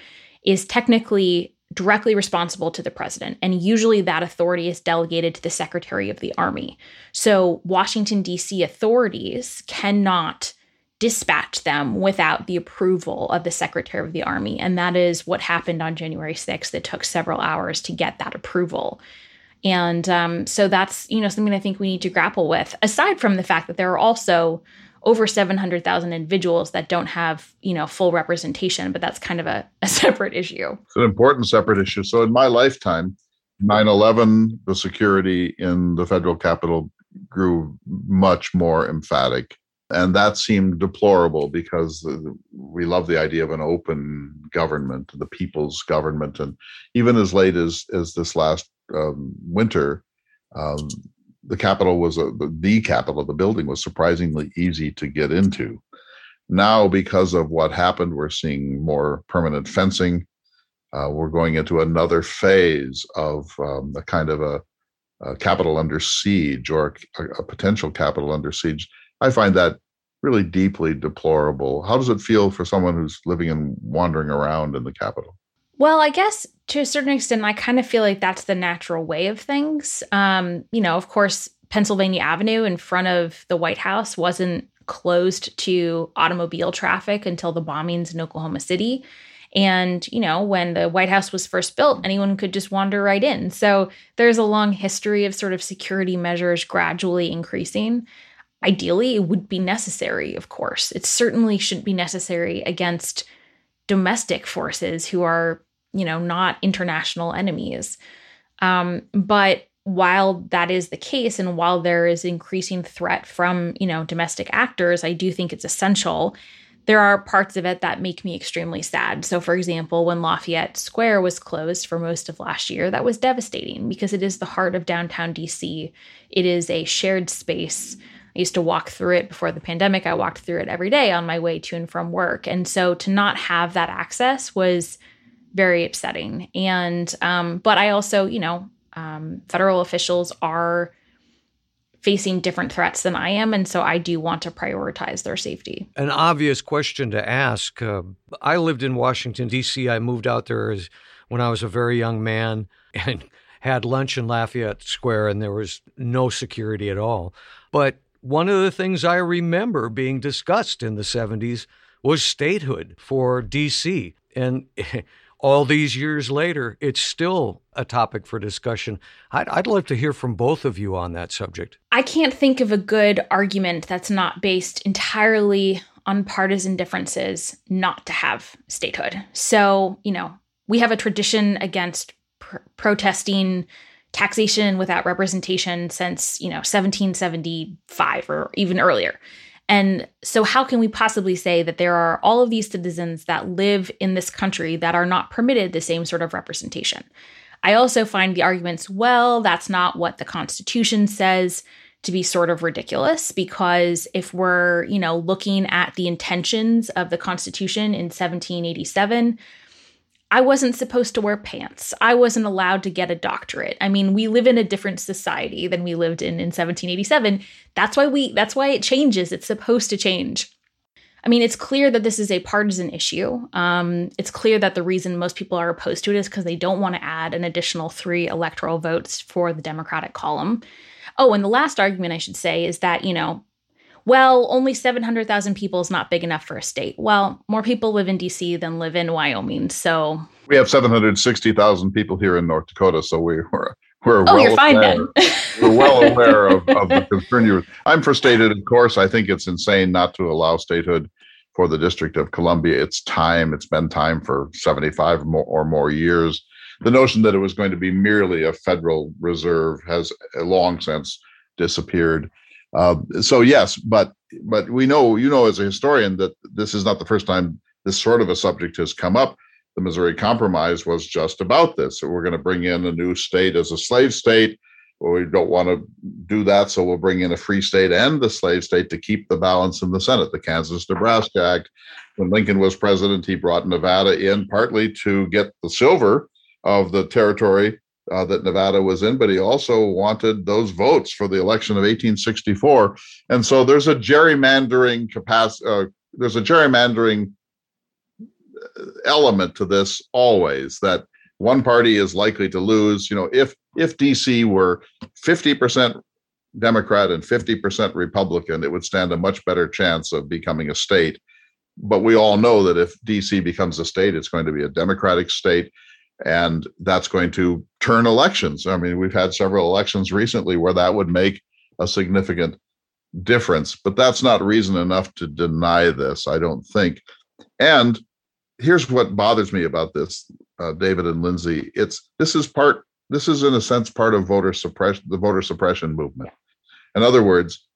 is technically directly responsible to the president. And usually that authority is delegated to the Secretary of the Army. So Washington, D.C. authorities cannot dispatch them without the approval of the Secretary of the Army. And that is what happened on January 6th. It took several hours to get that approval. And um, so that's, you know, something I think we need to grapple with, aside from the fact that there are also over 700,000 individuals that don't have, you know, full representation, but that's kind of a, <laughs> a separate issue. It's an important separate issue. So in my lifetime, 9/11, the security in the federal capital grew much more emphatic. And that seemed deplorable because we love the idea of an open government, the people's government. And even as late as, as this last um, winter, um, the Capitol was a, the Capitol, the building was surprisingly easy to get into. Now, because of what happened, we're seeing more permanent fencing. Uh, we're going into another phase of um, a kind of a, a capital under siege or a, a potential capital under siege. I find that really deeply deplorable. How does it feel for someone who's living and wandering around in the capital? Well, I guess to a certain extent, I kind of feel like that's the natural way of things. Um, you know, of course, Pennsylvania Avenue in front of the White House wasn't closed to automobile traffic until the bombings in Oklahoma City. And, you know, when the White House was first built, anyone could just wander right in. So there's a long history of sort of security measures gradually increasing. Ideally, it would be necessary, of course. It certainly shouldn't be necessary against domestic forces who are you know, not international enemies. Um, but while that is the case, and while there is increasing threat from, you know, domestic actors, I do think it's essential. There are parts of it that make me extremely sad. So, for example, when Lafayette Square was closed for most of last year, that was devastating because it is the heart of downtown DC. It is a shared space. I used to walk through it before the pandemic. I walked through it every day on my way to and from work. And so to not have that access was very upsetting. And, um, but I also, you know, um, federal officials are facing different threats than I am. And so I do want to prioritize their safety. An obvious question to ask. Uh, I lived in Washington, D.C. I moved out there as, when I was a very young man <laughs> and had lunch in Lafayette Square, and there was no security at all. But one of the things I remember being discussed in the 70s was statehood for DC. And <laughs> all these years later, it's still a topic for discussion. I'd, I'd love to hear from both of you on that subject. I can't think of a good argument that's not based entirely on partisan differences not to have statehood. So, you know, we have a tradition against pr- protesting taxation without representation since, you know, 1775 or even earlier. And so, how can we possibly say that there are all of these citizens that live in this country that are not permitted the same sort of representation? I also find the arguments, well, that's not what the Constitution says, to be sort of ridiculous because if we're, you know, looking at the intentions of the Constitution in 1787, I wasn't supposed to wear pants. I wasn't allowed to get a doctorate. I mean, we live in a different society than we lived in in 1787. That's why we that's why it changes. It's supposed to change. I mean, it's clear that this is a partisan issue. Um, it's clear that the reason most people are opposed to it is because they don't want to add an additional three electoral votes for the Democratic column. Oh, and the last argument I should say is that, you know, well, only 700,000 people is not big enough for a state. Well, more people live in DC than live in Wyoming. So we have 760,000 people here in North Dakota. So we, we're, we're oh, well you're fine aware, then. <laughs> we're well <laughs> aware of, of the concern you I'm for statehood, of course. I think it's insane not to allow statehood for the District of Columbia. It's time. It's been time for 75 more, or more years. The notion that it was going to be merely a federal reserve has long since disappeared. Uh, so yes, but but we know you know as a historian that this is not the first time this sort of a subject has come up. The Missouri Compromise was just about this. So we're going to bring in a new state as a slave state. Well, we don't want to do that, so we'll bring in a free state and the slave state to keep the balance in the Senate. The Kansas-Nebraska Act. When Lincoln was president, he brought Nevada in partly to get the silver of the territory uh, that Nevada was in, but he also wanted those votes for the election of 1864. And so there's a gerrymandering capacity. Uh, there's a gerrymandering uh, element to this always that one party is likely to lose. You know, if if DC were 50% Democrat and 50% Republican, it would stand a much better chance of becoming a state. But we all know that if DC becomes a state, it's going to be a Democratic state and that's going to turn elections. I mean, we've had several elections recently where that would make a significant difference, but that's not reason enough to deny this, I don't think. And here's what bothers me about this, uh, David and Lindsay. It's this is part. This is in a sense part of voter suppression, the voter suppression movement. In other words,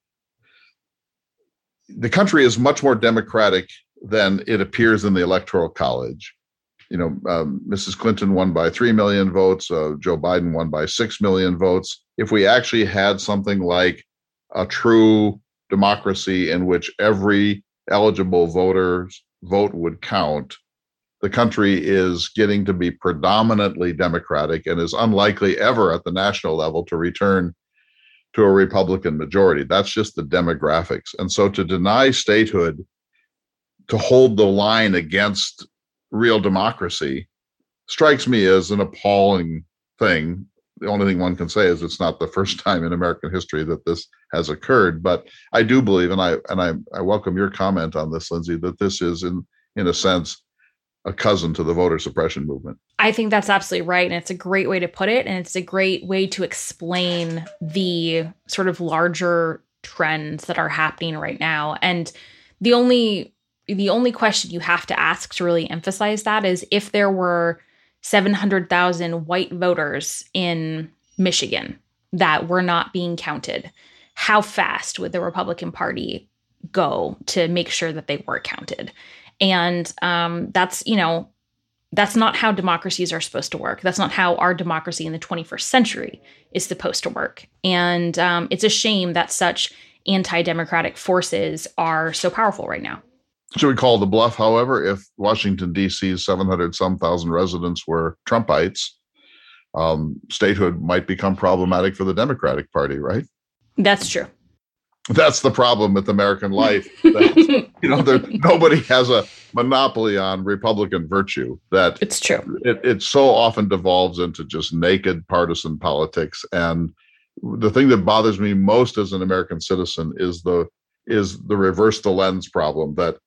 the country is much more democratic than it appears in the electoral college you know, um, Mrs. Clinton won by 3 million votes, uh, Joe Biden won by 6 million votes. If we actually had something like a true democracy in which every eligible voter's vote would count, the country is getting to be predominantly Democratic and is unlikely ever at the national level to return to a Republican majority. That's just the demographics. And so to deny statehood, to hold the line against real democracy strikes me as an appalling thing. The only thing one can say is it's not the first <laughs> time in American history that this has occurred. But I do believe, and I and I, I welcome your comment on this, Lindsay, that this is in in a sense a cousin to the voter suppression movement. I think that's absolutely right. And it's a great way to put it. And it's a great way to explain the sort of larger trends that are happening right now. And the only the only question you have to ask to really emphasize that is if there were 700,000 white voters in Michigan that were not being counted, how fast would the Republican Party go to make sure that they were counted? And um, that's, you know, that's not how democracies are supposed to work. That's not how our democracy in the 21st century is supposed to work. And um, it's a shame that such anti democratic forces are so powerful right now. Should we call the bluff, however, if Washington, D.C.'s 700 some thousand residents were Trumpites, um, statehood might become problematic for the Democratic Party, right? That's true. That's the problem with American life. <laughs> That, you know, there, nobody has a monopoly on Republican virtue. That it's true. It, it so often devolves into just naked partisan politics, and the thing that bothers me most as an American citizen is the is the reverse the lens problem that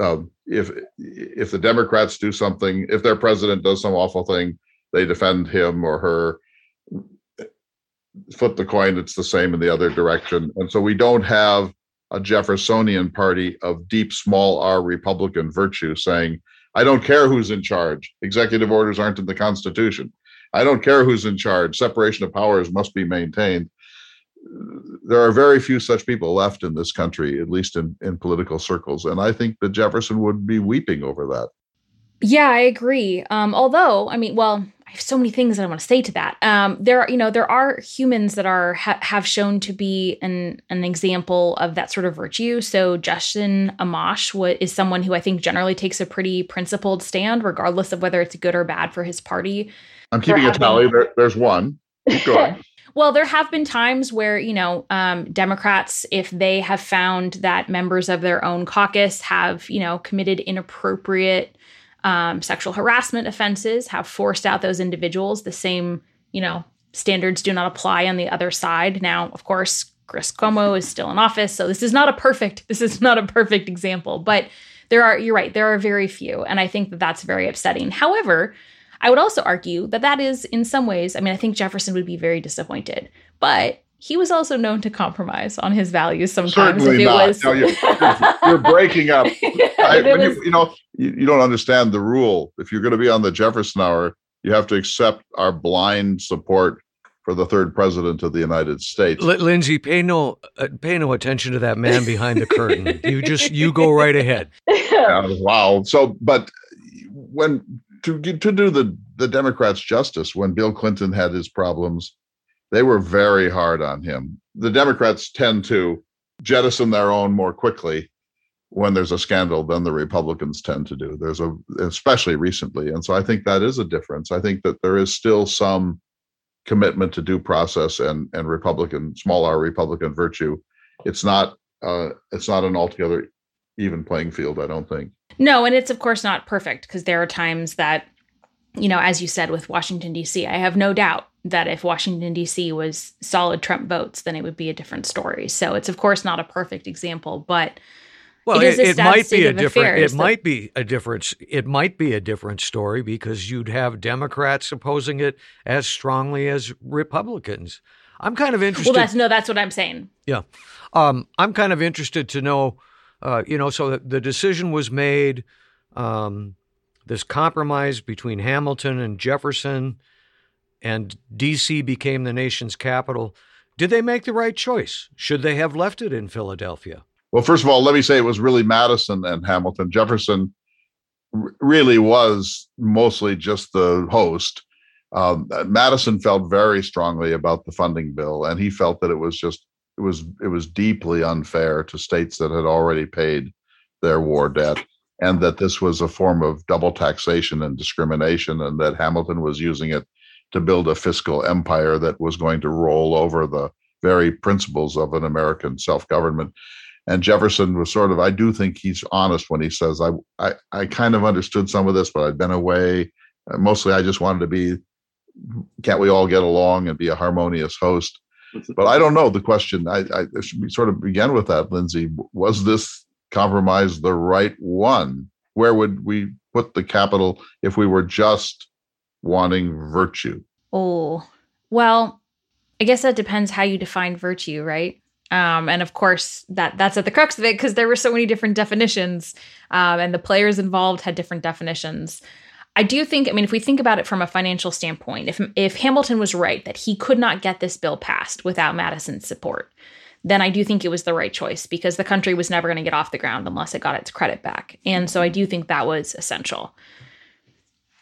um, if if the Democrats do something, if their president does some awful thing, they defend him or her. Flip the coin; it's the same in the other direction, and so we don't have a Jeffersonian party of deep small r Republican virtue saying, "I don't care who's in charge. Executive orders aren't in the Constitution. I don't care who's in charge. Separation of powers must be maintained." There are very few such people left in this country, at least in, in political circles. And I think that Jefferson would be weeping over that. Yeah, I agree. Um, although, I mean, well, I have so many things that I want to say to that. Um, there are, you know, there are humans that are ha- have shown to be an an example of that sort of virtue. So Justin Amash is someone who I think generally takes a pretty principled stand, regardless of whether it's good or bad for his party. I'm keeping a tally. There, there's one. Keep going. <laughs> Well, there have been times where, you know, um, Democrats, if they have found that members of their own caucus have, you know, committed inappropriate um, sexual harassment offenses, have forced out those individuals, the same, you know, standards do not apply on the other side. Now, of course, Chris Cuomo is still in office, so this is not a perfect <laughs> this is not a perfect example, but there are you're right, there are very few, and I think that that's very upsetting. However, I would also argue that that is, in some ways, I mean, I think Jefferson would be very disappointed, but he was also known to compromise on his values sometimes. Certainly not. Was... No, you're, you're, breaking up. <laughs> I, was... you, you, know, you, you don't understand the rule. If you're going to be on the Jefferson Hour, you have to accept our blind support for the third president of the United States. L- Lindsay, pay no uh, pay no attention to that man behind the curtain. You just you go right ahead. <laughs> Yeah, wow. So, but when to to do the the Democrats justice, when Bill Clinton had his problems, they were very hard on him. The Democrats tend to jettison their own more quickly when there's a scandal than the Republicans tend to do. There's a especially recently, and so I think that is a difference. I think that there is still some commitment to due process and and Republican small r Republican virtue. It's not uh, it's not an altogether even playing field. I don't think. No, and it's of course not perfect because there are times that, you know, as you said with Washington, D.C., I have no doubt that if Washington, D.C. was solid Trump votes, then it would be a different story. So it's of course not a perfect example, but. Well, it, it, it might be a different. It that, might be a different. It might be a different story because you'd have Democrats opposing it as strongly as Republicans. I'm kind of interested. Well, that's no, that's what I'm saying. Yeah, um, I'm kind of interested to know uh, you know, so the decision was made. Um, this compromise between Hamilton and Jefferson, and D.C. became the nation's capital. Did they make the right choice? Should they have left it in Philadelphia? Well, first of all, let me say it was really Madison and Hamilton. Jefferson really was mostly just the host. Um, Madison felt very strongly about the funding bill, and he felt that it was just it was it was deeply unfair to states that had already paid their war debt and that this was a form of double taxation and discrimination and that Hamilton was using it to build a fiscal empire that was going to roll over the very principles of an American self-government. And Jefferson was sort of, I do think he's honest when he says, I, I, I kind of understood some of this, but I'd been away. Mostly I just wanted to be, can't we all get along and be a harmonious host? But I don't know the question. I, I should be sort of begin with that, Lindsay. Was this compromise the right one? Where would we put the capital if we were just wanting virtue? Oh, well, I guess that depends how you define virtue, right? Um, and of course, that that's at the crux of it because there were so many different definitions, um, and the players involved had different definitions. I do think, I mean, if we think about it from a financial standpoint, if if Hamilton was right that he could not get this bill passed without Madison's support, then I do think it was the right choice because the country was never going to get off the ground unless it got its credit back. And so I do think that was essential.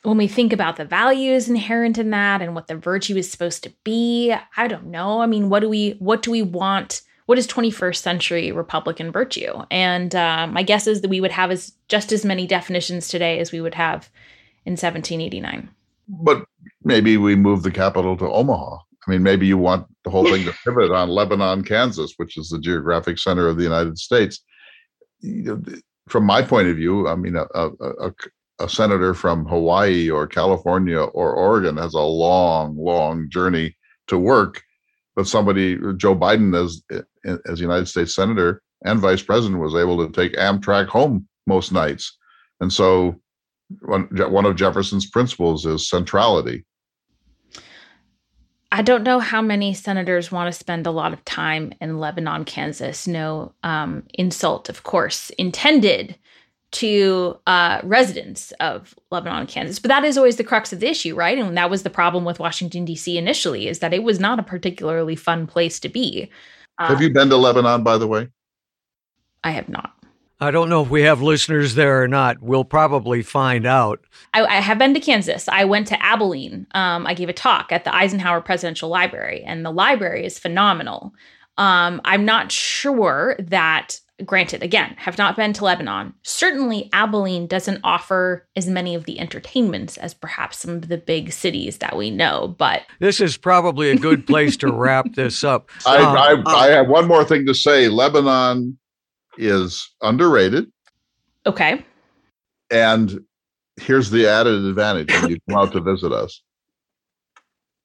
When we think about the values inherent in that and what the virtue is supposed to be, I don't know. I mean, what do we what do we want? What is 21st century Republican virtue? And uh, my guess is that we would have as just as many definitions today as we would have in 1789. But maybe we move the capital to Omaha. I mean, maybe you want the whole thing to pivot on Lebanon, Kansas, which is the geographic center of the United States. From my point of view, I mean, a, a, a senator from Hawaii or California or Oregon has a long, long journey to work. but somebody, Joe Biden, as as United States senator and vice president, was able to take Amtrak home most nights, and so one one of Jefferson's principles is centrality. I don't know how many senators want to spend a lot of time in Lebanon, Kansas. No um, insult, of course, intended to uh, residents of Lebanon, Kansas. But that is always the crux of the issue, right? And that was the problem with Washington, D.C. initially, is that it was not a particularly fun place to be. Have you been to Lebanon, by the way? I have not. I don't know if we have listeners there or not. We'll probably find out. I, I have been to Kansas. I went to Abilene. Um, I gave a talk at the Eisenhower Presidential Library, and the library is phenomenal. Um, I'm not sure that, granted, again, have not been to Lebanon. Certainly, Abilene doesn't offer as many of the entertainments as perhaps some of the big cities that we know. But this is probably a good place to wrap this up. <laughs> I, um, I, I have one more thing to say. Lebanon is underrated. Okay. And here's the added advantage when you come out to <laughs> visit us.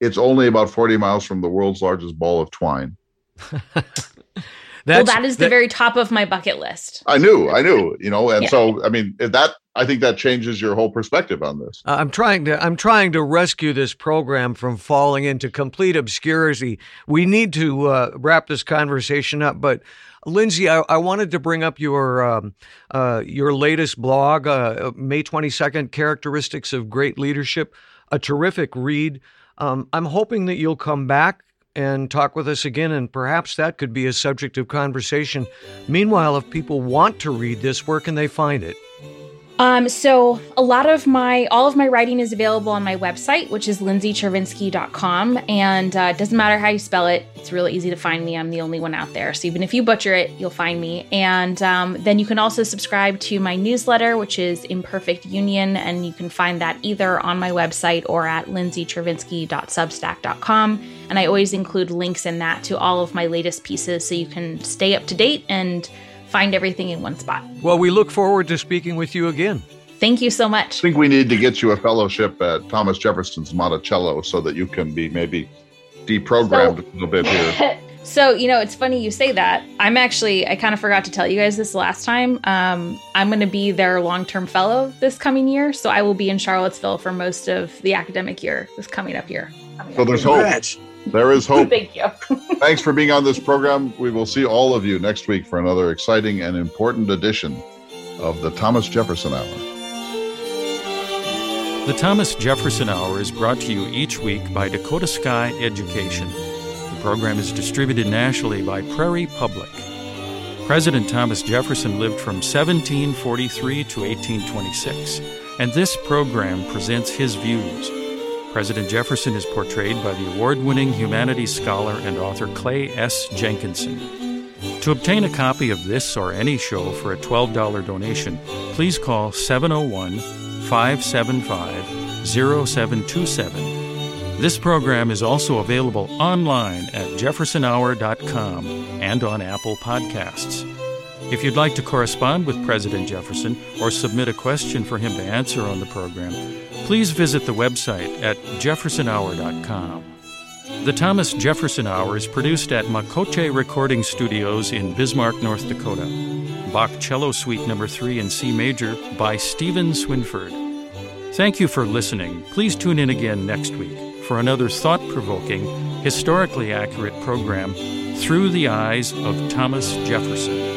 It's only about 40 miles from the world's largest ball of twine. <laughs> well, that is the that, very top of my bucket list. I knew, I knew, you know, and yeah. so I mean that I think that changes your whole perspective on this. I'm trying to I'm trying to rescue this program from falling into complete obscurity. We need to uh, wrap this conversation up, but Lindsay, I, I, wanted to bring up your um, uh, your latest blog, uh, May twenty second, characteristics of great leadership, a terrific read. Um, I'm hoping that you'll come back and talk with us again, and perhaps that could be a subject of conversation. Meanwhile, if people want to read this, where can they find it? Um, so a lot of my, all of my writing is available on my website, which is lindsaychervinsky.com. And uh, it doesn't matter how you spell it. It's really easy to find me. I'm the only one out there. So even if you butcher it, you'll find me. And um, then you can also subscribe to my newsletter, which is Imperfect Union. And you can find that either on my website or at lindsaychervinsky.substack.com. And I always include links in that to all of my latest pieces so you can stay up to date and find everything in one spot. Well, we look forward to speaking with you again. Thank you so much. I think we need to get you a fellowship at Thomas Jefferson's Monticello so that you can be maybe deprogrammed so, a little bit here. <laughs> so, you know, it's funny you say that. I'm actually, I kind of forgot to tell you guys this last time. Um, I'm going to be their long term fellow this coming year. So I will be in Charlottesville for most of the academic year, this coming up year. so there's hope. There is hope. Thank you. <laughs> Thanks for being on this program. We will see all of you next week for another exciting and important edition of the Thomas Jefferson Hour. The Thomas Jefferson Hour is brought to you each week by Dakota Sky Education. The program is distributed nationally by Prairie Public. President Thomas Jefferson lived from 1743 to 1826, and this program presents his views. President Jefferson is portrayed by the award winning humanities scholar and author Clay S. Jenkinson. To obtain a copy of this or any show for a $12 donation, please call 701 575 0727. This program is also available online at jeffersonhour.com and on Apple Podcasts. If you'd like to correspond with President Jefferson or submit a question for him to answer on the program, please visit the website at jeffersonhour.com. The Thomas Jefferson Hour is produced at Makoche Recording Studios in Bismarck, North Dakota. Bach Cello Suite Number 3 in C Major by Stephen Swinford. Thank you for listening. Please tune in again next week for another thought provoking, historically accurate program through the eyes of Thomas Jefferson.